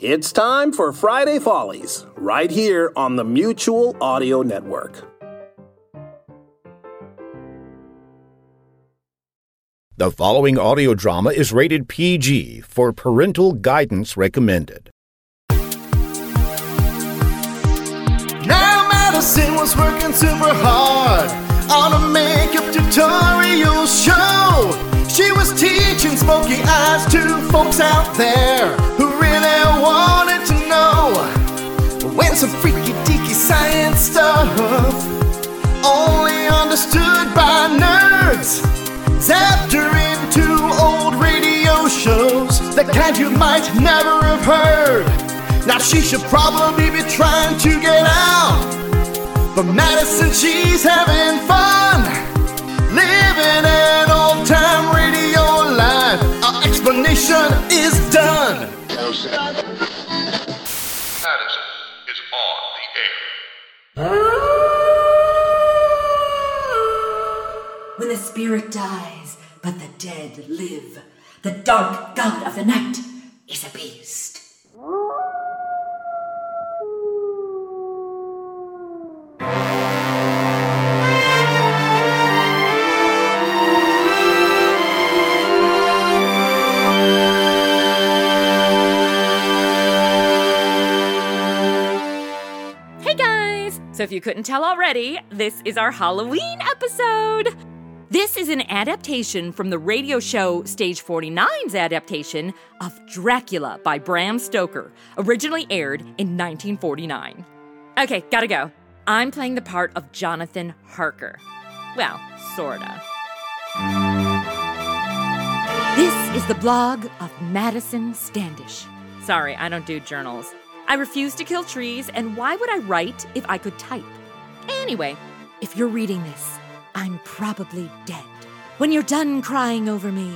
It's time for Friday Follies, right here on the Mutual Audio Network. The following audio drama is rated PG for parental guidance recommended. Now Madison was working super hard on a makeup tutorial show. She was teaching smoky eyes to folks out there who really wanted to know when some freaky deaky science stuff only understood by nerds zapped her into old radio shows the kind you might never have heard. Now she should probably be trying to get out, but Madison she's having fun living an old time radio life. Our explanation is done. Spirit dies, but the dead live, the dark god of the night is a beast. Hey guys! So, if you couldn't tell already, this is our Halloween episode. This is an adaptation from the radio show Stage 49's adaptation of Dracula by Bram Stoker, originally aired in 1949. Okay, gotta go. I'm playing the part of Jonathan Harker. Well, sorta. This is the blog of Madison Standish. Sorry, I don't do journals. I refuse to kill trees, and why would I write if I could type? Anyway, if you're reading this, I'm probably dead. When you're done crying over me,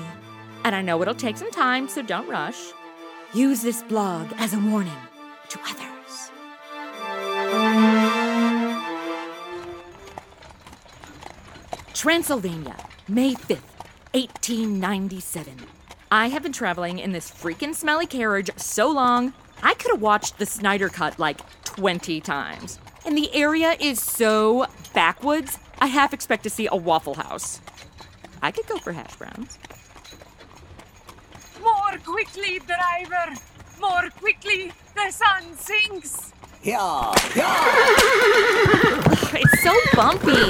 and I know it'll take some time, so don't rush, use this blog as a warning to others. Transylvania, May 5th, 1897. I have been traveling in this freaking smelly carriage so long, I could have watched the Snyder Cut like 20 times. And the area is so backwoods, I half expect to see a Waffle House. I could go for hash browns. More quickly, driver! More quickly! The sun sinks! Yeah, yeah! It's so bumpy.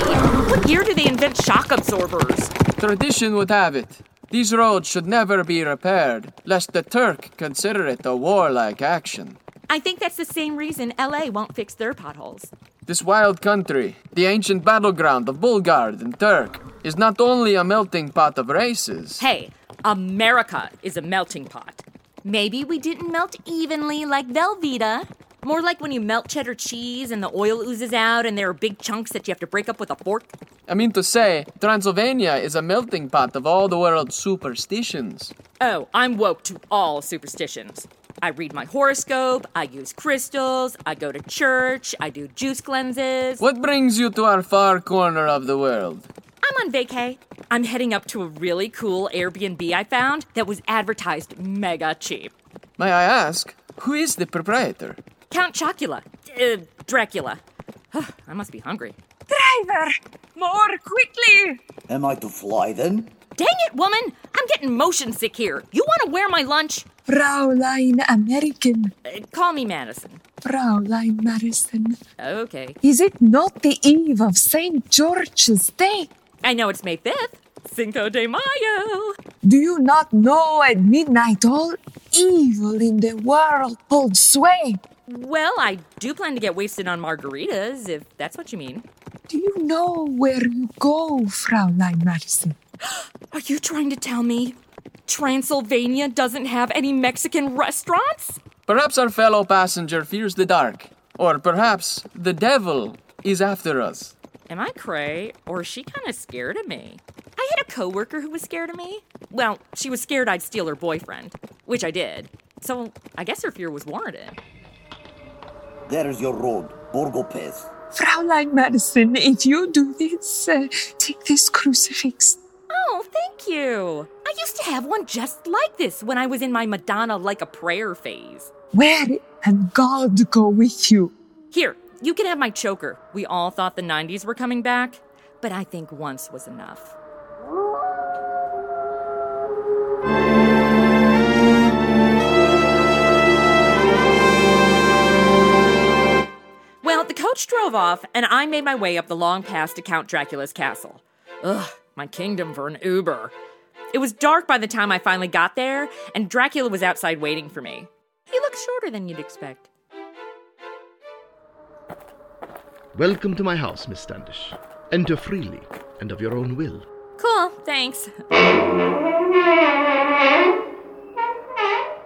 What year did they invent shock absorbers? Tradition would have it. These roads should never be repaired, lest the Turk consider it a warlike action. I think that's the same reason LA won't fix their potholes. This wild country, the ancient battleground of Bulgard and Turk, is not only a melting pot of races. Hey, America is a melting pot. Maybe we didn't melt evenly like Velveeta. More like when you melt cheddar cheese and the oil oozes out and there are big chunks that you have to break up with a fork. I mean to say, Transylvania is a melting pot of all the world's superstitions. Oh, I'm woke to all superstitions. I read my horoscope, I use crystals, I go to church, I do juice cleanses. What brings you to our far corner of the world? I'm on vacay. I'm heading up to a really cool Airbnb I found that was advertised mega cheap. May I ask, who is the proprietor? Count Chocula. Uh, Dracula. I must be hungry. Driver! More quickly! Am I to fly then? Dang it, woman! I'm getting motion sick here. You want to wear my lunch? Fraulein American. Uh, call me Madison. Fraulein Madison. Okay. Is it not the eve of St. George's Day? I know it's May 5th. Cinco de Mayo. Do you not know at midnight all evil in the world holds sway? Well, I do plan to get wasted on margaritas, if that's what you mean. Do you know where you go, Fraulein Madison? Are you trying to tell me Transylvania doesn't have any Mexican restaurants? Perhaps our fellow passenger fears the dark. Or perhaps the devil is after us. Am I cray, or is she kind of scared of me? I had a coworker who was scared of me. Well, she was scared I'd steal her boyfriend, which I did. So I guess her fear was warranted. There's your road, Borgo Pass. Fraulein Madison, if you do this, uh, take this crucifix. Oh, thank you. I used to have one just like this when I was in my Madonna like a prayer phase. Where and God go with you. Here, you can have my choker. We all thought the 90s were coming back, but I think once was enough. Well, the coach drove off, and I made my way up the long pass to Count Dracula's castle. Ugh, my kingdom for an Uber. It was dark by the time I finally got there, and Dracula was outside waiting for me. He looks shorter than you'd expect. Welcome to my house, Miss Standish. Enter freely and of your own will. Cool, thanks.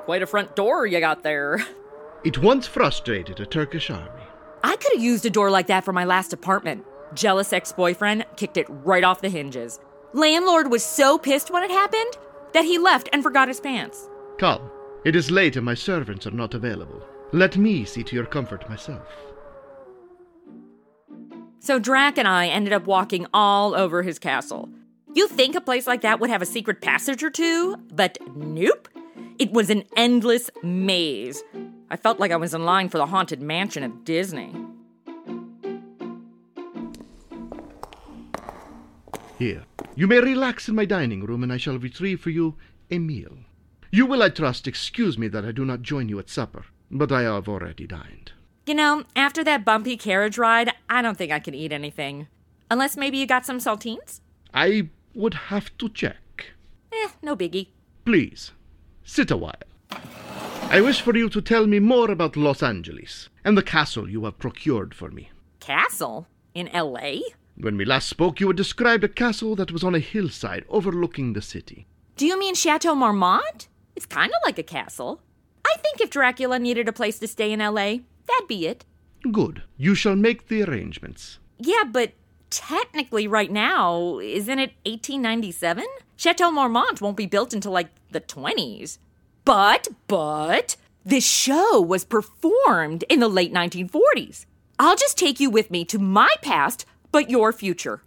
Quite a front door you got there. It once frustrated a Turkish army. I could have used a door like that for my last apartment. Jealous ex boyfriend kicked it right off the hinges. Landlord was so pissed when it happened that he left and forgot his pants. Come, it is late and my servants are not available. Let me see to your comfort myself. So Drac and I ended up walking all over his castle. You think a place like that would have a secret passage or two, but nope. It was an endless maze. I felt like I was in line for the Haunted Mansion at Disney. Here, you may relax in my dining room and I shall retrieve for you a meal. You will, I trust, excuse me that I do not join you at supper, but I have already dined. You know, after that bumpy carriage ride, I don't think I can eat anything. Unless maybe you got some saltines? I would have to check. Eh, no biggie. Please, sit a while. I wish for you to tell me more about Los Angeles and the castle you have procured for me. Castle? In LA? When we last spoke, you had described a castle that was on a hillside overlooking the city. Do you mean Chateau Marmont? It's kind of like a castle. I think if Dracula needed a place to stay in LA, that'd be it. Good. You shall make the arrangements. Yeah, but technically, right now, isn't it 1897? Chateau Marmont won't be built until like the 20s. But, but, this show was performed in the late 1940s. I'll just take you with me to my past, but your future.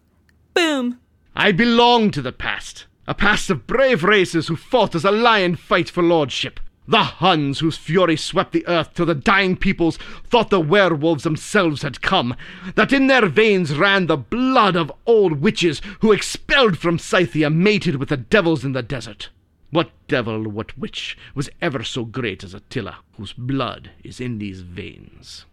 Boom. I belong to the past. A past of brave races who fought as a lion fight for lordship. The Huns whose fury swept the earth till the dying peoples thought the werewolves themselves had come. That in their veins ran the blood of old witches who expelled from Scythia mated with the devils in the desert. What devil, what witch, was ever so great as Attila, whose blood is in these veins?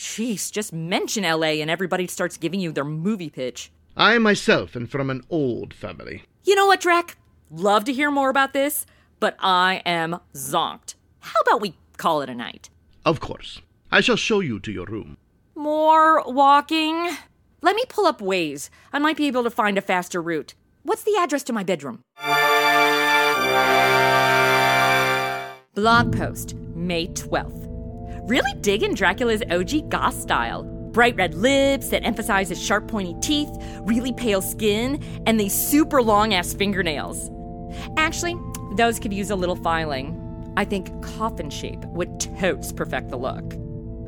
Jeez, just mention LA and everybody starts giving you their movie pitch. I myself am from an old family. You know what, Drac? Love to hear more about this, but I am zonked. How about we call it a night? Of course. I shall show you to your room. More walking? Let me pull up Waze. I might be able to find a faster route. What's the address to my bedroom? Blog post, May 12th. Really digging Dracula's OG goth style. Bright red lips that emphasize his sharp, pointy teeth, really pale skin, and these super long ass fingernails. Actually, those could use a little filing. I think coffin shape would totes perfect the look.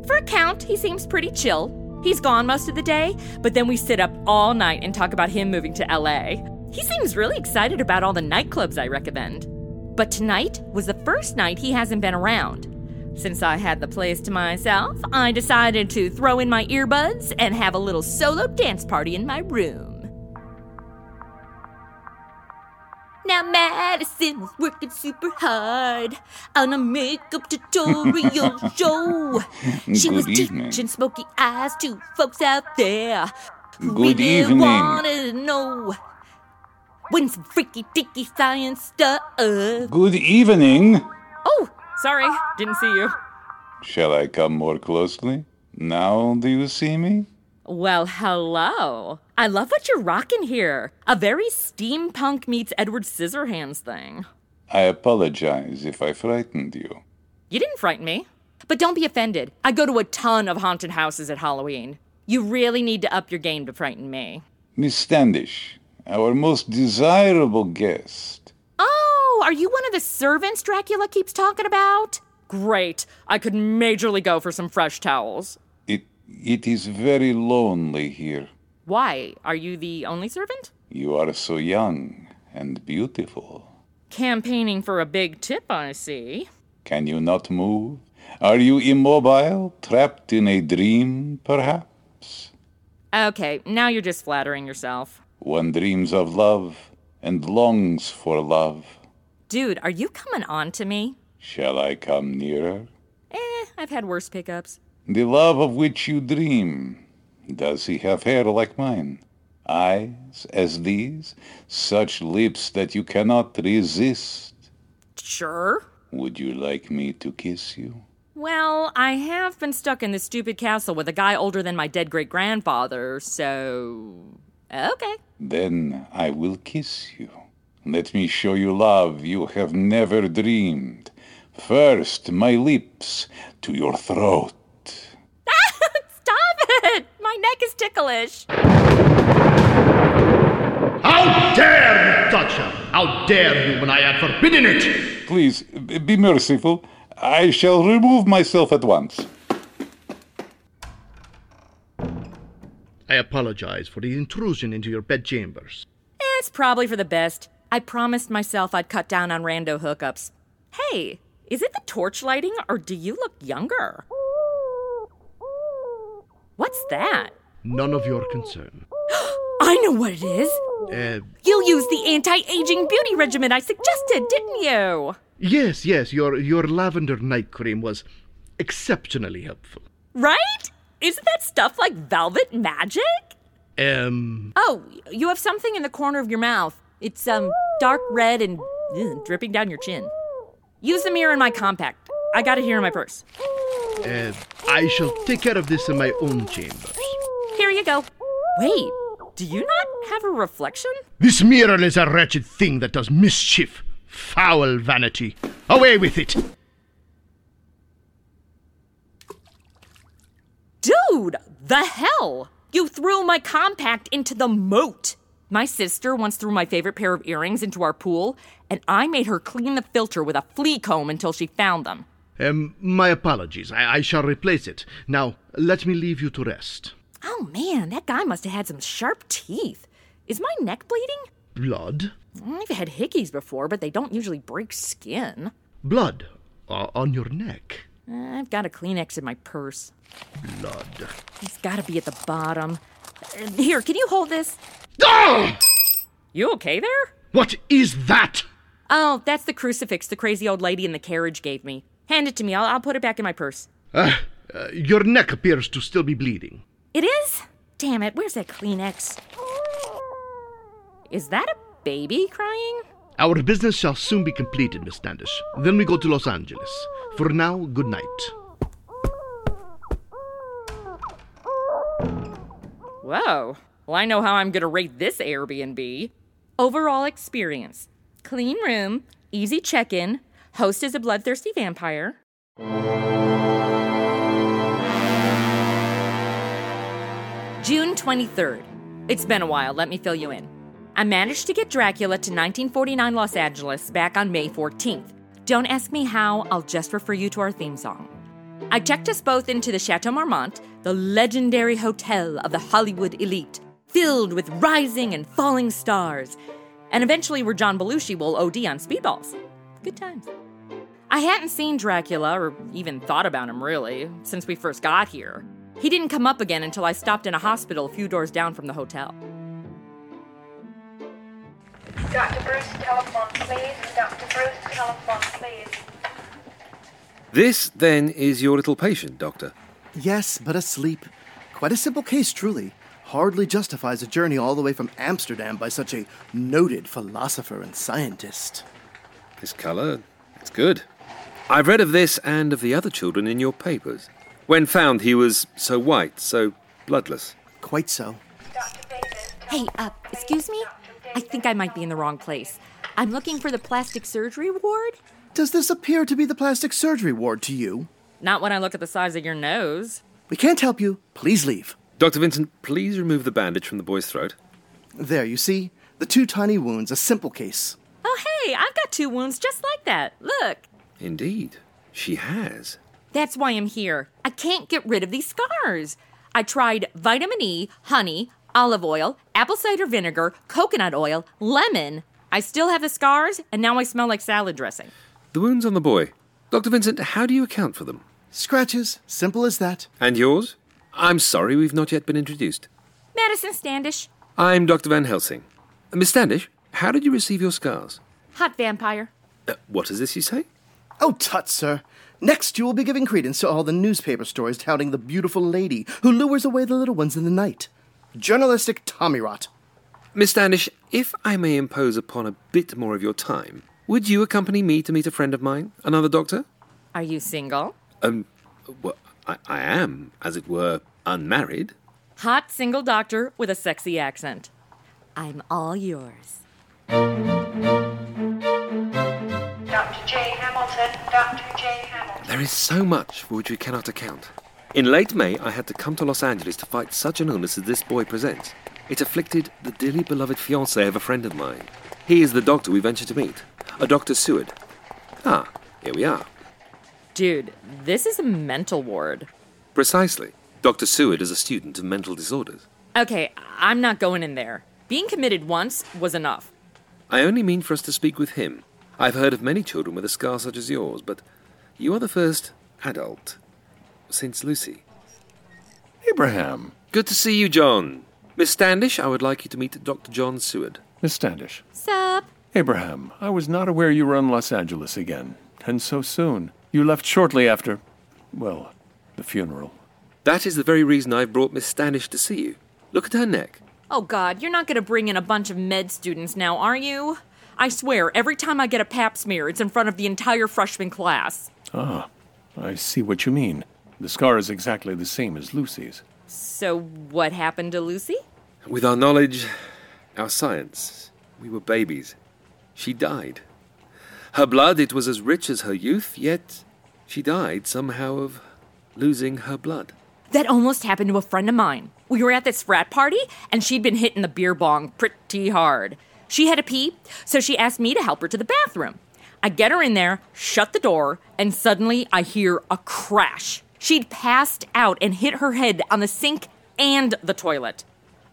For a count, he seems pretty chill. He's gone most of the day, but then we sit up all night and talk about him moving to LA. He seems really excited about all the nightclubs I recommend. But tonight was the first night he hasn't been around. Since I had the place to myself, I decided to throw in my earbuds and have a little solo dance party in my room. Now Madison was working super hard on a makeup tutorial show. She Good was evening. teaching smoky eyes to folks out there who Good really evening. wanted to know when some freaky dicky science stuff. Good evening. Oh, sorry, didn't see you. Shall I come more closely? Now do you see me? Well, hello. I love what you're rocking here. A very steampunk meets Edward Scissorhands thing. I apologize if I frightened you. You didn't frighten me. But don't be offended. I go to a ton of haunted houses at Halloween. You really need to up your game to frighten me. Miss Standish, our most desirable guest. Oh, are you one of the servants Dracula keeps talking about? Great. I could majorly go for some fresh towels. It it is very lonely here. Why? Are you the only servant? You are so young and beautiful. Campaigning for a big tip, I see. Can you not move? Are you immobile, trapped in a dream, perhaps? Okay, now you're just flattering yourself. One dreams of love and longs for love. Dude, are you coming on to me? Shall I come nearer? Eh, I've had worse pickups. The love of which you dream. Does he have hair like mine? Eyes as these? Such lips that you cannot resist? Sure. Would you like me to kiss you? Well, I have been stuck in this stupid castle with a guy older than my dead great grandfather, so. Okay. Then I will kiss you. Let me show you love you have never dreamed. First, my lips to your throat. Stop it! My neck is ticklish. How dare you touch her? How dare you when I had forbidden it? Please, be merciful. I shall remove myself at once. I apologize for the intrusion into your bedchambers. It's probably for the best. I promised myself I'd cut down on rando hookups. Hey, is it the torch lighting or do you look younger? What's that? None of your concern. I know what it is. Uh, You used the anti-aging beauty regimen I suggested, didn't you? yes, yes, your, your lavender night cream was exceptionally helpful. Right? Isn't that stuff like velvet magic? Um, Oh, you have something in the corner of your mouth. It's um dark red and ugh, dripping down your chin. Use the mirror in my compact. I got it here in my purse. uh, I shall take care of this in my own chambers. Here you go. Wait, do you not have a reflection? This mirror is a wretched thing that does mischief. Foul vanity. Away with it. Dude, the hell? You threw my compact into the moat. My sister once threw my favorite pair of earrings into our pool, and I made her clean the filter with a flea comb until she found them. Um, my apologies. I, I shall replace it. Now, let me leave you to rest. Oh man, that guy must have had some sharp teeth. Is my neck bleeding? Blood? I've had hickeys before, but they don't usually break skin. Blood uh, on your neck. Uh, I've got a Kleenex in my purse. Blood. It's gotta be at the bottom. Here, can you hold this? Ah! You okay there? What is that? Oh, that's the crucifix the crazy old lady in the carriage gave me. Hand it to me. I'll, I'll put it back in my purse. Uh, uh, your neck appears to still be bleeding. It is? Damn it, where's that Kleenex? Is that a baby crying? Our business shall soon be completed, Miss Standish. Then we go to Los Angeles. For now, good night. Whoa. Well, I know how I'm gonna rate this Airbnb. Overall experience clean room, easy check in, host is a bloodthirsty vampire. June 23rd. It's been a while, let me fill you in. I managed to get Dracula to 1949 Los Angeles back on May 14th. Don't ask me how, I'll just refer you to our theme song. I checked us both into the Chateau Marmont, the legendary hotel of the Hollywood elite, filled with rising and falling stars, and eventually where John Belushi will OD on speedballs. Good times. I hadn't seen Dracula, or even thought about him really, since we first got here. He didn't come up again until I stopped in a hospital a few doors down from the hotel. Dr. Bruce, telephone, please. Dr. Bruce, telephone, please. This, then, is your little patient, Doctor. Yes, but asleep. Quite a simple case, truly. Hardly justifies a journey all the way from Amsterdam by such a noted philosopher and scientist. This colour, it's good. I've read of this and of the other children in your papers. When found, he was so white, so bloodless. Quite so. Hey, uh, excuse me? I think I might be in the wrong place. I'm looking for the plastic surgery ward. Does this appear to be the plastic surgery ward to you? Not when I look at the size of your nose. We can't help you. Please leave. Dr. Vincent, please remove the bandage from the boy's throat. There, you see? The two tiny wounds, a simple case. Oh, hey, I've got two wounds just like that. Look. Indeed, she has. That's why I'm here. I can't get rid of these scars. I tried vitamin E, honey, olive oil, apple cider vinegar, coconut oil, lemon. I still have the scars, and now I smell like salad dressing. The wounds on the boy. Dr. Vincent, how do you account for them? Scratches, simple as that. And yours? I'm sorry we've not yet been introduced. Madison Standish, I'm Dr. Van Helsing. Uh, Miss Standish, how did you receive your scars? hot vampire. Uh, what is this you say? Oh, tut, sir. Next, you will be giving credence to all the newspaper stories touting the beautiful lady who lures away the little ones in the night. Journalistic tommy rot. Miss Standish, if I may impose upon a bit more of your time, would you accompany me to meet a friend of mine, another doctor? Are you single? Um, well, I, I am, as it were, unmarried. Hot single doctor with a sexy accent. I'm all yours. Dr. J. Hamilton, Dr. J. Hamilton. There is so much for which we cannot account. In late May, I had to come to Los Angeles to fight such an illness as this boy presents. It afflicted the dearly beloved fiancé of a friend of mine. He is the doctor we ventured to meet, a Dr. Seward. Ah, here we are. Dude, this is a mental ward. Precisely. Dr. Seward is a student of mental disorders. Okay, I'm not going in there. Being committed once was enough. I only mean for us to speak with him. I've heard of many children with a scar such as yours, but you are the first adult since Lucy. Abraham. Good to see you, John. Miss Standish, I would like you to meet Dr. John Seward. Miss Standish. Sup? Abraham, I was not aware you were in Los Angeles again, and so soon. You left shortly after, well, the funeral. That is the very reason I've brought Miss Standish to see you. Look at her neck. Oh, God, you're not going to bring in a bunch of med students now, are you? I swear, every time I get a pap smear, it's in front of the entire freshman class. Ah, I see what you mean. The scar is exactly the same as Lucy's. So, what happened to Lucy? With our knowledge, our science, we were babies. She died. Her blood, it was as rich as her youth, yet she died somehow of losing her blood. That almost happened to a friend of mine. We were at this frat party, and she'd been hitting the beer bong pretty hard. She had to pee, so she asked me to help her to the bathroom. I get her in there, shut the door, and suddenly I hear a crash. She'd passed out and hit her head on the sink and the toilet.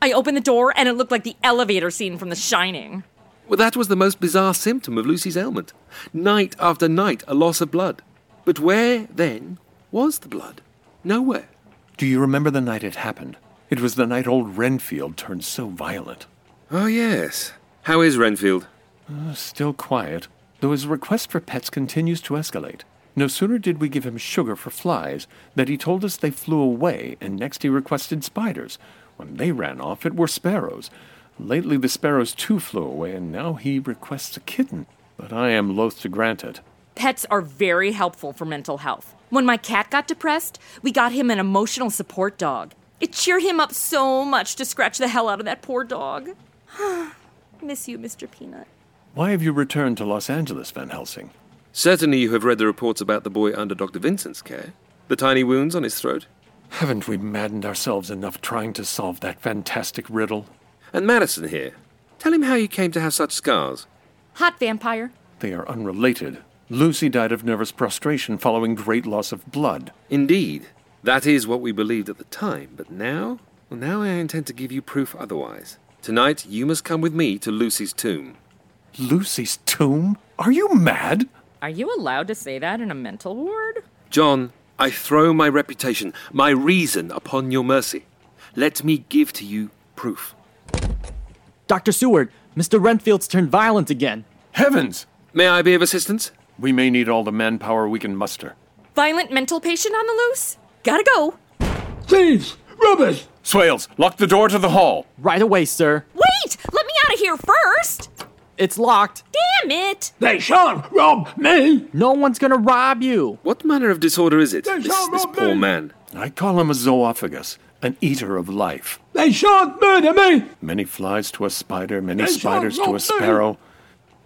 I opened the door, and it looked like the elevator scene from The Shining. Well, that was the most bizarre symptom of Lucy's ailment. Night after night, a loss of blood. But where, then, was the blood? Nowhere. Do you remember the night it happened? It was the night old Renfield turned so violent. Oh, yes. How is Renfield? Uh, still quiet, though his request for pets continues to escalate. No sooner did we give him sugar for flies than he told us they flew away, and next he requested spiders. When they ran off, it were sparrows. Lately the sparrows too flew away, and now he requests a kitten. But I am loath to grant it. Pets are very helpful for mental health. When my cat got depressed, we got him an emotional support dog. It cheered him up so much to scratch the hell out of that poor dog. Miss you, Mr. Peanut. Why have you returned to Los Angeles, Van Helsing? Certainly you have read the reports about the boy under Dr. Vincent's care. The tiny wounds on his throat. Haven't we maddened ourselves enough trying to solve that fantastic riddle? And Madison here. Tell him how you came to have such scars. Hot vampire. They are unrelated. Lucy died of nervous prostration following great loss of blood. Indeed. That is what we believed at the time, but now? Well, now I intend to give you proof otherwise. Tonight, you must come with me to Lucy's tomb. Lucy's tomb? Are you mad? Are you allowed to say that in a mental ward? John, I throw my reputation, my reason upon your mercy. Let me give to you proof. Dr. Seward, Mr. Renfield's turned violent again. Heavens! May I be of assistance? We may need all the manpower we can muster. Violent mental patient on the loose? Gotta go. Thieves! Rubbish! Swales, lock the door to the hall. Right away, sir. Wait! Let me out of here first! It's locked. Damn it! They shan't rob me! No one's gonna rob you. What manner of disorder is it, They this, shall this rob poor me. man? I call him a zoophagous, an eater of life. They shan't murder me! Many flies to a spider, many They spiders to a rob me. sparrow.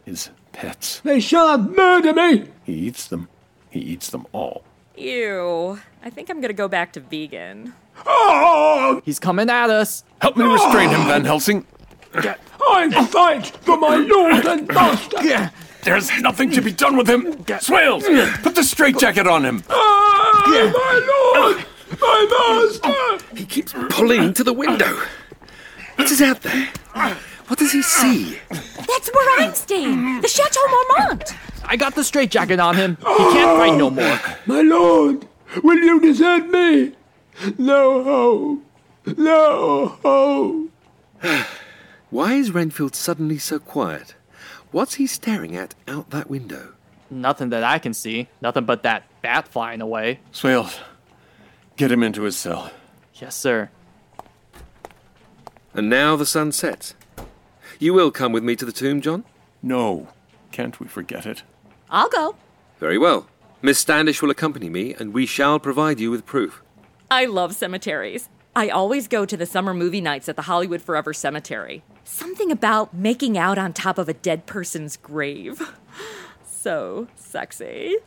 his pets. They shall not murder me! He eats them. He eats them all. Ew. I think I'm gonna go back to vegan. Oh! He's coming at us. Help me restrain him, Van Helsing. I fight for my lord and master! There's nothing to be done with him. Swales, put the straitjacket on him. Ah, my lord! My master! He keeps pulling to the window. What is out there? What does he see? That's where I'm staying. The Chateau Marmont. I got the straitjacket on him. He can't fight no more. My lord, will you desert me? No hope. No hope. Why is Renfield suddenly so quiet? What's he staring at out that window? Nothing that I can see. Nothing but that bat flying away. Swales, get him into his cell. Yes, sir. And now the sun sets. You will come with me to the tomb, John? No. Can't we forget it? I'll go. Very well. Miss Standish will accompany me, and we shall provide you with proof. I love cemeteries. I always go to the summer movie nights at the Hollywood Forever Cemetery. Something about making out on top of a dead person's grave. So sexy.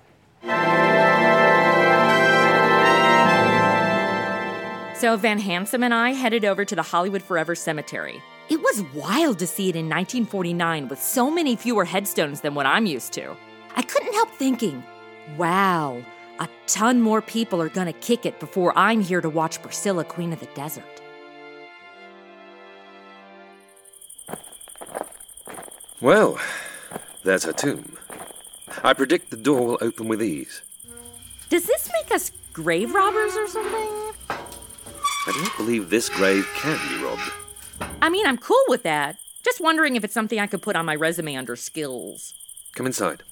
So Van Hansom and I headed over to the Hollywood Forever Cemetery. It was wild to see it in 1949 with so many fewer headstones than what I'm used to. I couldn't help thinking, wow, a ton more people are gonna kick it before I'm here to watch Priscilla, Queen of the Desert. Well, there's her tomb. I predict the door will open with ease. Does this make us grave robbers or something? I don't believe this grave can be robbed. I mean, I'm cool with that. Just wondering if it's something I could put on my resume under skills. Come inside.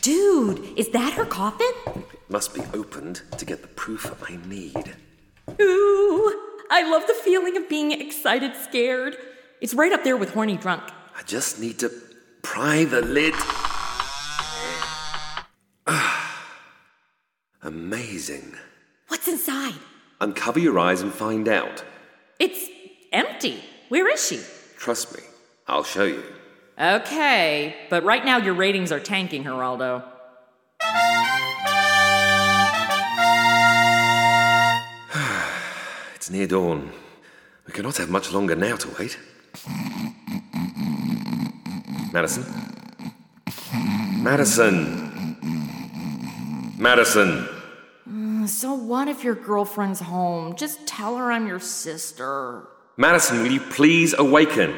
Dude, is that her coffin? It must be opened to get the proof I need. Ooh, I love the feeling of being excited scared. It's right up there with horny drunk. I just need to pry the lid. Ah, Amazing. What's inside? Uncover your eyes and find out. It's empty. Where is she? Trust me, I'll show you. Okay, but right now your ratings are tanking, Geraldo. It's near dawn. We cannot have much longer now to wait. Madison? Madison! Madison! What if your girlfriend's home? Just tell her I'm your sister. Madison, will you please awaken?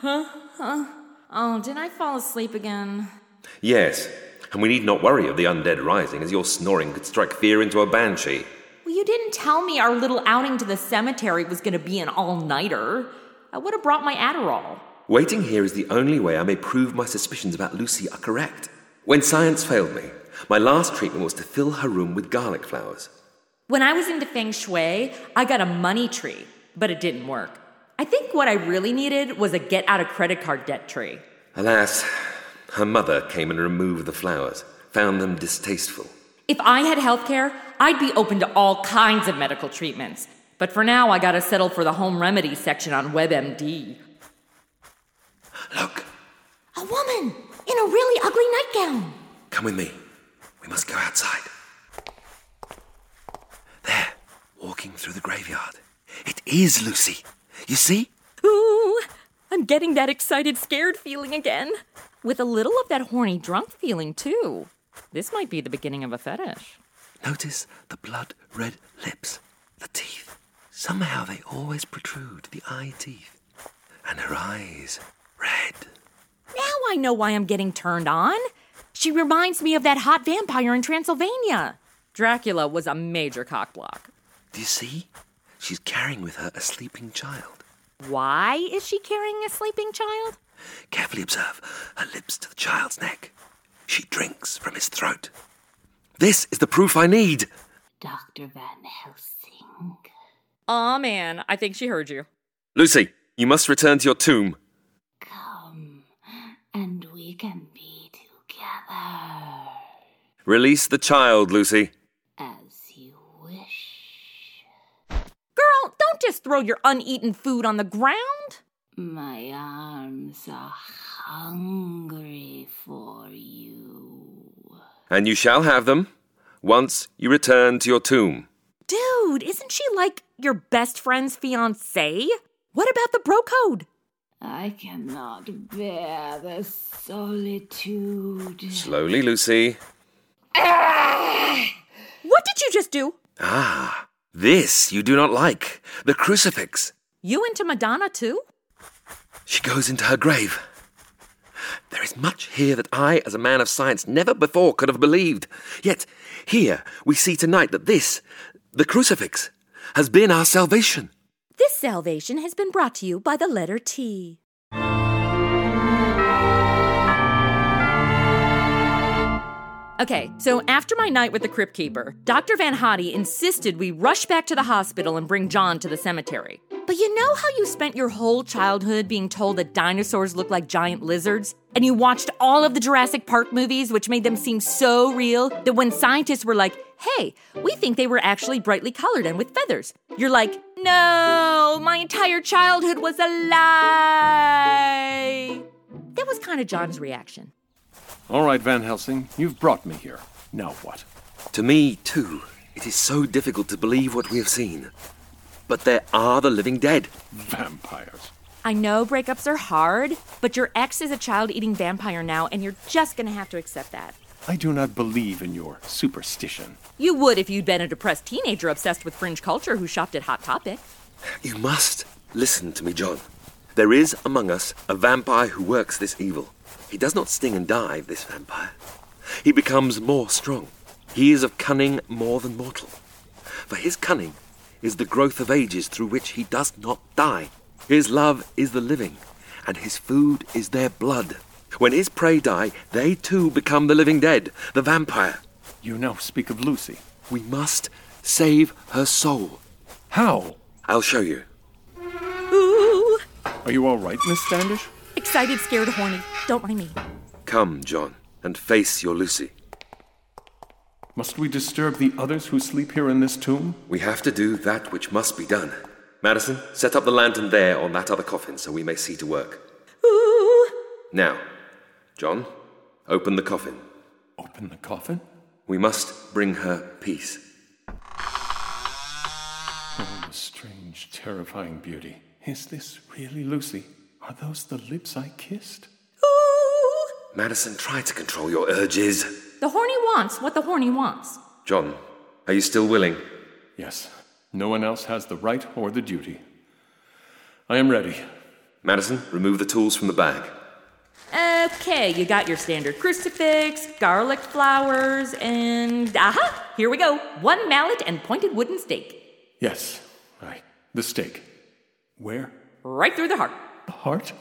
Huh? Huh? Oh, did I fall asleep again? Yes, and we need not worry of the undead rising, as your snoring could strike fear into a banshee. Well, you didn't tell me our little outing to the cemetery was going to be an all nighter. I would have brought my Adderall. Waiting here is the only way I may prove my suspicions about Lucy are correct. When science failed me, my last treatment was to fill her room with garlic flowers. When I was into feng shui, I got a money tree, but it didn't work. I think what I really needed was a get out of credit card debt tree. Alas, her mother came and removed the flowers, found them distasteful. If I had health care, I'd be open to all kinds of medical treatments. But for now, I gotta settle for the home remedies section on WebMD. Look, A woman in a really ugly nightgown. come with me. We must go outside. There, walking through the graveyard. It is Lucy. You see? Ooh, I'm getting that excited, scared feeling again. With a little of that horny, drunk feeling, too. This might be the beginning of a fetish. Notice the blood red lips, the teeth. Somehow they always protrude, the eye teeth. And her eyes, red. Now I know why I'm getting turned on. She reminds me of that hot vampire in Transylvania. Dracula was a major cockblock. Do you see? She's carrying with her a sleeping child. Why is she carrying a sleeping child? Carefully observe her lips to the child's neck. She drinks from his throat. This is the proof I need. Dr. Van Helsing. Aw, man, I think she heard you. Lucy, you must return to your tomb. Come, and we can be together Release the child, Lucy. as you wish. Girl, don't just throw your uneaten food on the ground. My arms are hungry for you. And you shall have them once you return to your tomb. Dude, isn't she like your best friend's fiance? What about the bro code? I cannot bear the solitude. Slowly, Lucy. What did you just do? Ah, this you do not like. The crucifix. You into Madonna too? She goes into her grave. There is much here that I, as a man of science, never before could have believed. Yet, here we see tonight that this, the crucifix, has been our salvation. This salvation has been brought to you by the letter T. Okay, so after my night with the Crypt Keeper, Dr. Van Hottie insisted we rush back to the hospital and bring John to the cemetery. But you know how you spent your whole childhood being told that dinosaurs look like giant lizards? And you watched all of the Jurassic Park movies, which made them seem so real that when scientists were like, hey, we think they were actually brightly colored and with feathers, you're like, no, my entire childhood was a lie. That was kind of John's reaction. All right, Van Helsing, you've brought me here. Now what? To me, too, it is so difficult to believe what we have seen. But there are the living dead. Vampires. I know breakups are hard, but your ex is a child eating vampire now, and you're just gonna have to accept that. I do not believe in your superstition. You would if you'd been a depressed teenager obsessed with fringe culture who shopped at Hot Topic. You must listen to me, John. There is among us a vampire who works this evil. He does not sting and die, this vampire. He becomes more strong. He is of cunning more than mortal. For his cunning is the growth of ages through which he does not die. His love is the living, and his food is their blood. When his prey die, they too become the living dead, the vampire. You now speak of Lucy. We must save her soul. How? I'll show you. Ooh! Are you all right, Miss Standish? Excited, scared, horny. Don't mind me. Come, John, and face your Lucy. Must we disturb the others who sleep here in this tomb? We have to do that which must be done. Madison, set up the lantern there on that other coffin so we may see to work. Ooh! Now, John, open the coffin. Open the coffin? We must bring her peace. Oh, the strange, terrifying beauty. Is this really Lucy? Are those the lips I kissed? Ooh! Madison, try to control your urges. The horny wants what the horny wants. John, are you still willing? Yes. No one else has the right or the duty. I am ready. Madison, remove the tools from the bag. Okay, you got your standard crucifix, garlic flowers, and aha! Here we go. One mallet and pointed wooden stake. Yes, right. The stake. Where? Right through the heart. The heart?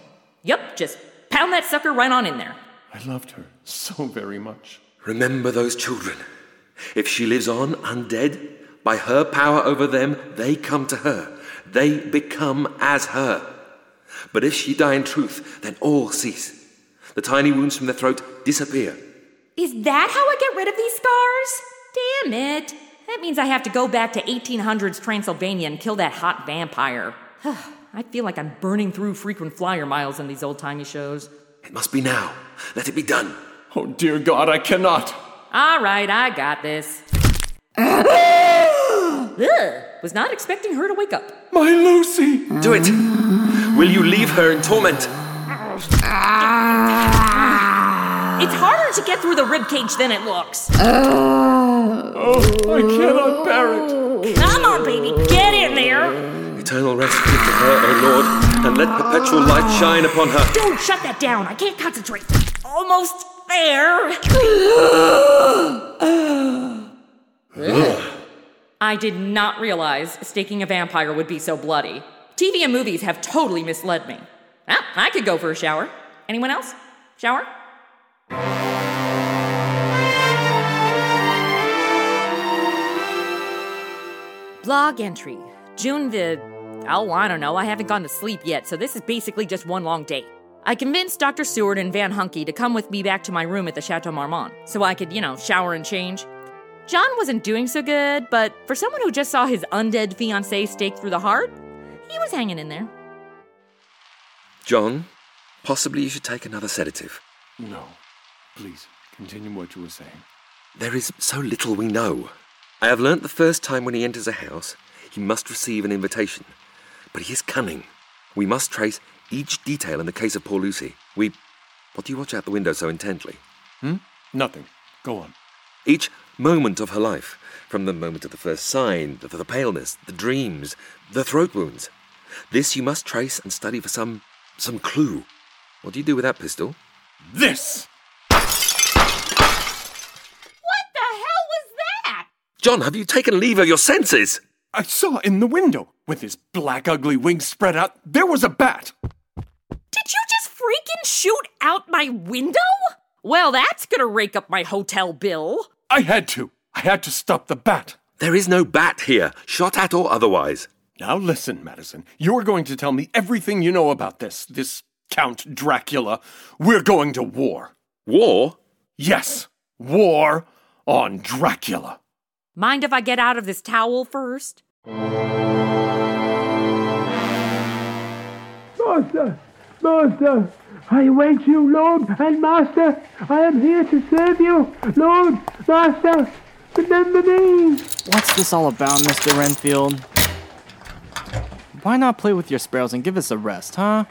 Yep, just pound that sucker right on in there. I loved her so very much. Remember those children. If she lives on undead, by her power over them, they come to her. They become as her. But if she die in truth, then all cease. The tiny wounds from their throat disappear. Is that how I get rid of these scars? Damn it. That means I have to go back to 1800s Transylvania and kill that hot vampire. I feel like I'm burning through frequent flyer miles in these old timey shows. It must be now. Let it be done. Oh, dear God, I cannot. All right, I got this. Ugh, was not expecting her to wake up. My Lucy! Do it! Will you leave her in torment? It's harder to get through the ribcage than it looks. Oh. oh, I cannot bear it. Come on, baby, get in there. Eternal rest give to her, O Lord, and let perpetual light shine upon her. Don't shut that down. I can't concentrate. Almost there. I did not realize staking a vampire would be so bloody. TV and movies have totally misled me. Ah, I could go for a shower. Anyone else? Shower? Blog entry. June the. Oh, I don't know. I haven't gone to sleep yet, so this is basically just one long day. I convinced Dr. Seward and Van Hunky to come with me back to my room at the Chateau Marmont so I could, you know, shower and change. John wasn't doing so good, but for someone who just saw his undead fiancée stake through the heart, he was hanging in there. John, Possibly you should take another sedative. No. Please, continue what you were saying. There is so little we know. I have learnt the first time when he enters a house, he must receive an invitation. But he is cunning. We must trace each detail in the case of poor Lucy. We. What do you watch out the window so intently? Hmm? Nothing. Go on. Each moment of her life, from the moment of the first sign, the, the paleness, the dreams, the throat wounds. This you must trace and study for some some clue. What do you do with that pistol? This! What the hell was that? John, have you taken leave of your senses? I saw in the window, with his black, ugly wings spread out, there was a bat. Did you just freaking shoot out my window? Well, that's gonna rake up my hotel bill. I had to. I had to stop the bat. There is no bat here, shot at or otherwise. Now listen, Madison. You're going to tell me everything you know about this, this Count Dracula. We're going to war. War? Yes, war on Dracula. Mind if I get out of this towel first? Master, Master, I await you, Lord and Master. I am here to serve you, Lord, Master. Remember me. What's this all about, Mr. Renfield? Why not play with your sparrows and give us a rest, huh?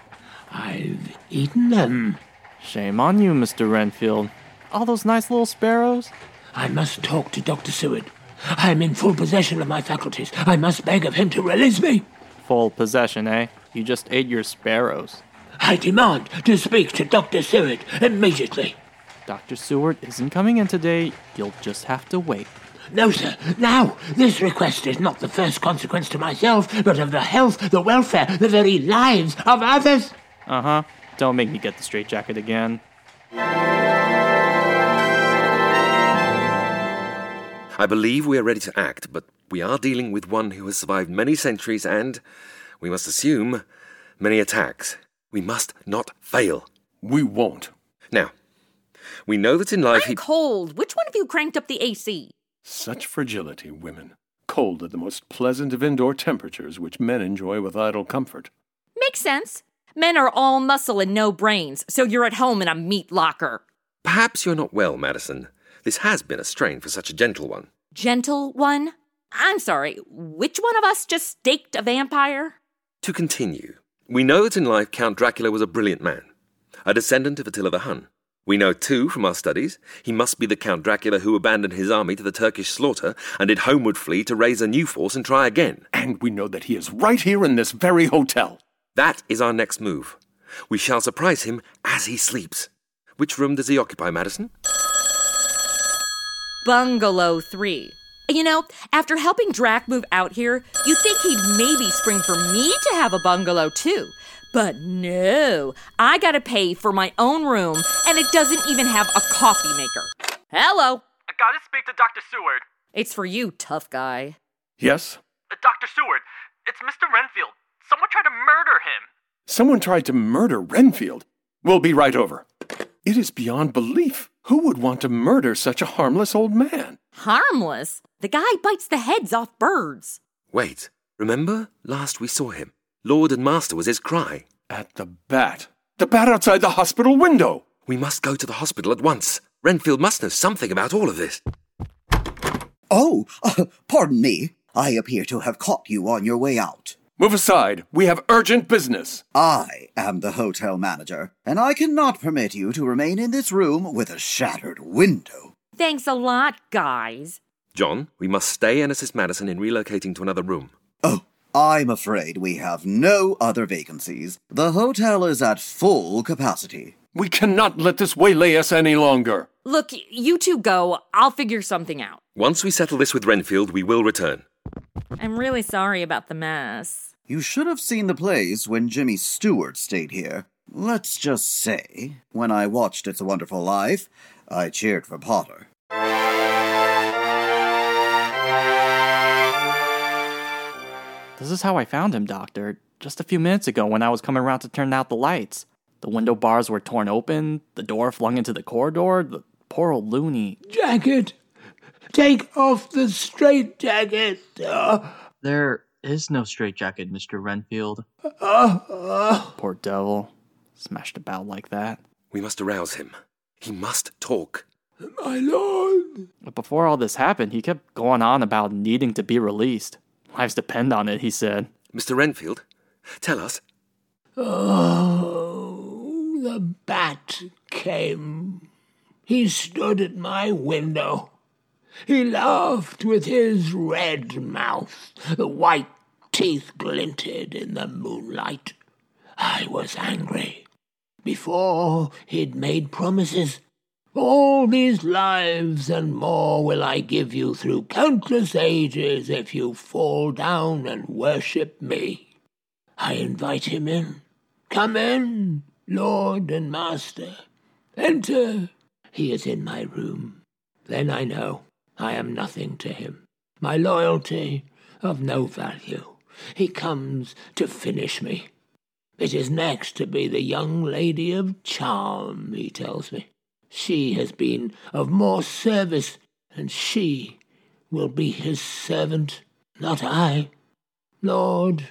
I've eaten them. Shame on you, Mr. Renfield. All those nice little sparrows. I must talk to Dr. Seward. I am in full possession of my faculties. I must beg of him to release me. Full possession, eh? You just ate your sparrows. I demand to speak to Dr. Seward immediately. Dr. Seward isn't coming in today. You'll just have to wait. No, sir. Now, this request is not the first consequence to myself, but of the health, the welfare, the very lives of others. Uh huh. Don't make me get the straitjacket again. I believe we are ready to act, but we are dealing with one who has survived many centuries and, we must assume, many attacks. We must not fail. We won't. Now, we know that in life I'm he. cold. Which one of you cranked up the AC? Such fragility, women. Cold at the most pleasant of indoor temperatures, which men enjoy with idle comfort. Makes sense. Men are all muscle and no brains, so you're at home in a meat locker. Perhaps you're not well, Madison. This has been a strain for such a gentle one. Gentle one? I'm sorry, which one of us just staked a vampire? To continue, we know that in life Count Dracula was a brilliant man, a descendant of Attila the Hun. We know, too, from our studies, he must be the Count Dracula who abandoned his army to the Turkish slaughter and did homeward flee to raise a new force and try again. And we know that he is right here in this very hotel. That is our next move. We shall surprise him as he sleeps. Which room does he occupy, Madison? Bungalow 3. You know, after helping Drac move out here, you'd think he'd maybe spring for me to have a bungalow too. But no, I gotta pay for my own room, and it doesn't even have a coffee maker. Hello. I gotta speak to Dr. Seward. It's for you, tough guy. Yes? Uh, Dr. Seward, it's Mr. Renfield. Someone tried to murder him. Someone tried to murder Renfield. We'll be right over. It is beyond belief. Who would want to murder such a harmless old man? Harmless? The guy bites the heads off birds. Wait, remember last we saw him? Lord and Master was his cry. At the bat. The bat outside the hospital window. We must go to the hospital at once. Renfield must know something about all of this. Oh, uh, pardon me. I appear to have caught you on your way out. Move aside. We have urgent business. I am the hotel manager, and I cannot permit you to remain in this room with a shattered window. Thanks a lot, guys. John, we must stay and assist Madison in relocating to another room. Oh, I'm afraid we have no other vacancies. The hotel is at full capacity. We cannot let this waylay us any longer. Look, you two go. I'll figure something out. Once we settle this with Renfield, we will return. I'm really sorry about the mess. You should have seen the plays when Jimmy Stewart stayed here. Let's just say, when I watched It's a Wonderful Life, I cheered for Potter. This is how I found him, Doctor. Just a few minutes ago when I was coming around to turn out the lights. The window bars were torn open, the door flung into the corridor, the poor old loony. Jacket! Take off the straitjacket! Uh, There is no straitjacket, Mr. Renfield. uh, uh. Poor devil. smashed about like that. We must arouse him. He must talk. My lord. But before all this happened, he kept going on about needing to be released. Lives depend on it, he said. Mr. Renfield, tell us. Oh, the bat came. He stood at my window. He laughed with his red mouth. The white teeth glinted in the moonlight. I was angry. Before he'd made promises. All these lives and more will I give you through countless ages if you fall down and worship me. I invite him in. Come in, Lord and Master. Enter. He is in my room. Then I know I am nothing to him. My loyalty of no value. He comes to finish me. It is next to be the young lady of charm, he tells me. She has been of more service, and she will be his servant, not I. Lord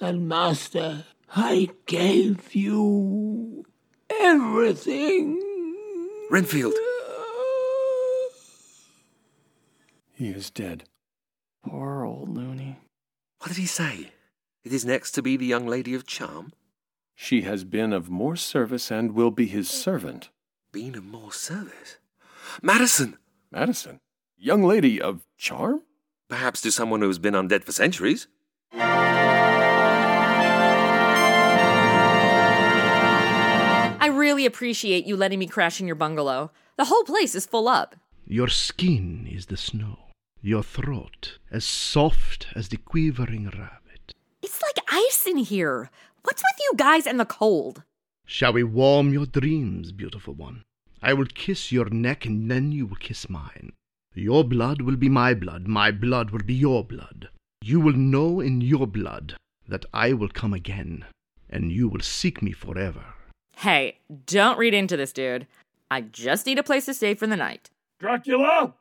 and Master, I gave you everything. Renfield! He is dead. Poor old Looney. What did he say? It is next to be the young lady of charm? She has been of more service and will be his servant. Been of more service? Madison! Madison? Young lady of charm? Perhaps to someone who has been undead for centuries. I really appreciate you letting me crash in your bungalow. The whole place is full up. Your skin is the snow, your throat as soft as the quivering rabbit. It's like ice in here. What's with you guys and the cold? Shall we warm your dreams, beautiful one? I will kiss your neck and then you will kiss mine. Your blood will be my blood, my blood will be your blood. You will know in your blood that I will come again, and you will seek me forever. Hey, don't read into this, dude. I just need a place to stay for the night. Dracula!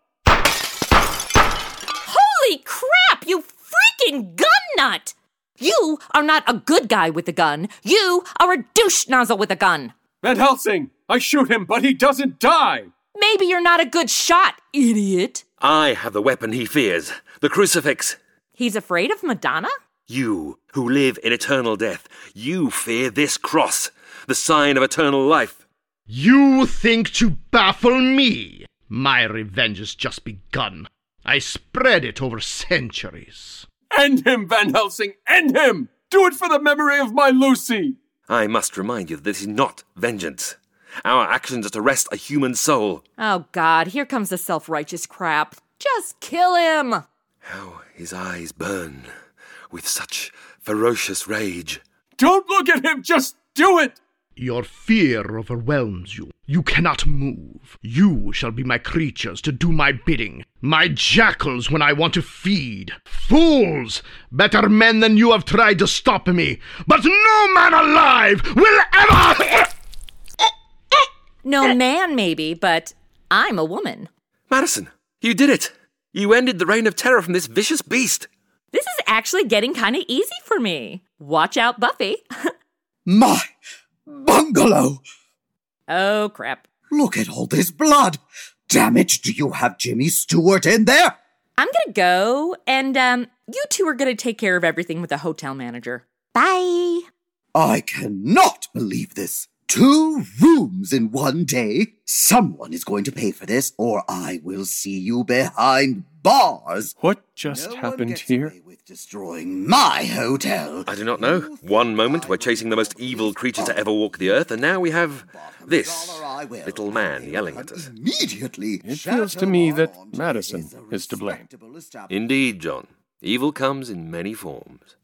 Holy crap, you freaking gun nut! You are not a good guy with a gun. You are a douche nozzle with a gun. Van Helsing! I shoot him, but he doesn't die! Maybe you're not a good shot, idiot. I have the weapon he fears the crucifix. He's afraid of Madonna? You, who live in eternal death, you fear this cross, the sign of eternal life. You think to baffle me? My revenge has just begun. I spread it over centuries. End him, Van Helsing! End him! Do it for the memory of my Lucy! I must remind you that this is not vengeance. Our actions are to rest a human soul. Oh, God, here comes the self righteous crap. Just kill him! How his eyes burn with such ferocious rage. Don't look at him, just do it! Your fear overwhelms you. You cannot move. You shall be my creatures to do my bidding, my jackals when I want to feed. Fools! Better men than you have tried to stop me, but no man alive will ever. No man, maybe, but I'm a woman. Madison, you did it! You ended the reign of terror from this vicious beast! This is actually getting kind of easy for me. Watch out, Buffy. My bungalow! Oh, crap. Look at all this blood! Damn it, do you have Jimmy Stewart in there? I'm gonna go, and um, you two are gonna take care of everything with the hotel manager. Bye. I cannot believe this. Two rooms in one day. Someone is going to pay for this, or I will see you behind bars. What just No one happened gets here? away with destroying my hotel. I do not know. One moment we're chasing the most evil creature to ever walk the earth, and now we have this little man yelling at us. Immediately. It feels to me that Madison is to blame. Indeed, John. Evil comes in many forms.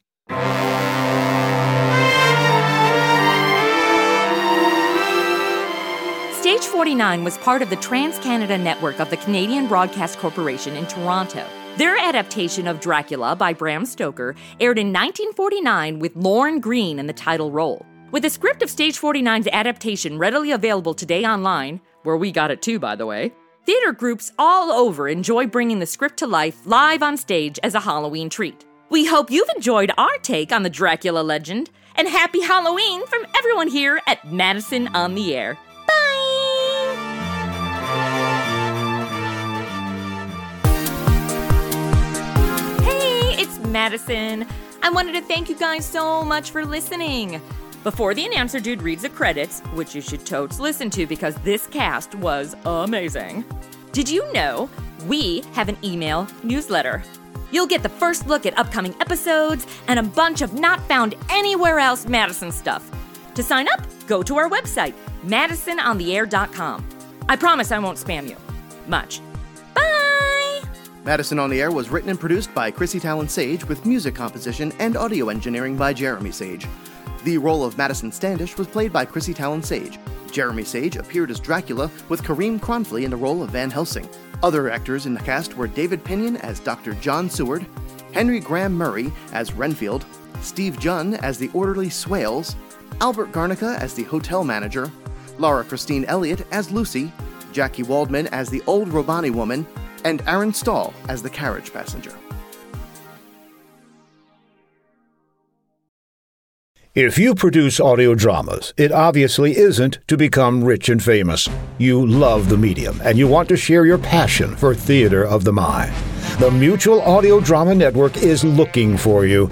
Stage 49 was part of the Trans Canada network of the Canadian Broadcast Corporation in Toronto. Their adaptation of Dracula by Bram Stoker aired in 1949 with Lorne Greene in the title role. With a script of Stage 49's adaptation readily available today online, where we got it too, by the way, theater groups all over enjoy bringing the script to life live on stage as a Halloween treat. We hope you've enjoyed our take on the Dracula legend, And happy Halloween from everyone here at Madison on the Air. Madison. I wanted to thank you guys so much for listening. Before the announcer dude reads the credits, which you should totes listen to because this cast was amazing. Did you know we have an email newsletter? You'll get the first look at upcoming episodes and a bunch of not found anywhere else Madison stuff. To sign up, go to our website, madisonontheair.com. I promise I won't spam you. Much. Madison on the Air was written and produced by Chrissy Talon Sage with music composition and audio engineering by Jeremy Sage. The role of Madison Standish was played by Chrissy Talon Sage. Jeremy Sage appeared as Dracula with Kareem Cronfley in the role of Van Helsing. Other actors in the cast were David Pinion as Dr. John Seward, Henry Graham Murray as Renfield, Steve Junn as the orderly Swales, Albert Garnica as the hotel manager, Laura Christine Elliott as Lucy, Jackie Waldman as the old Robani woman, and Aaron Stahl as the carriage passenger. If you produce audio dramas, it obviously isn't to become rich and famous. You love the medium and you want to share your passion for theater of the mind. The Mutual Audio Drama Network is looking for you.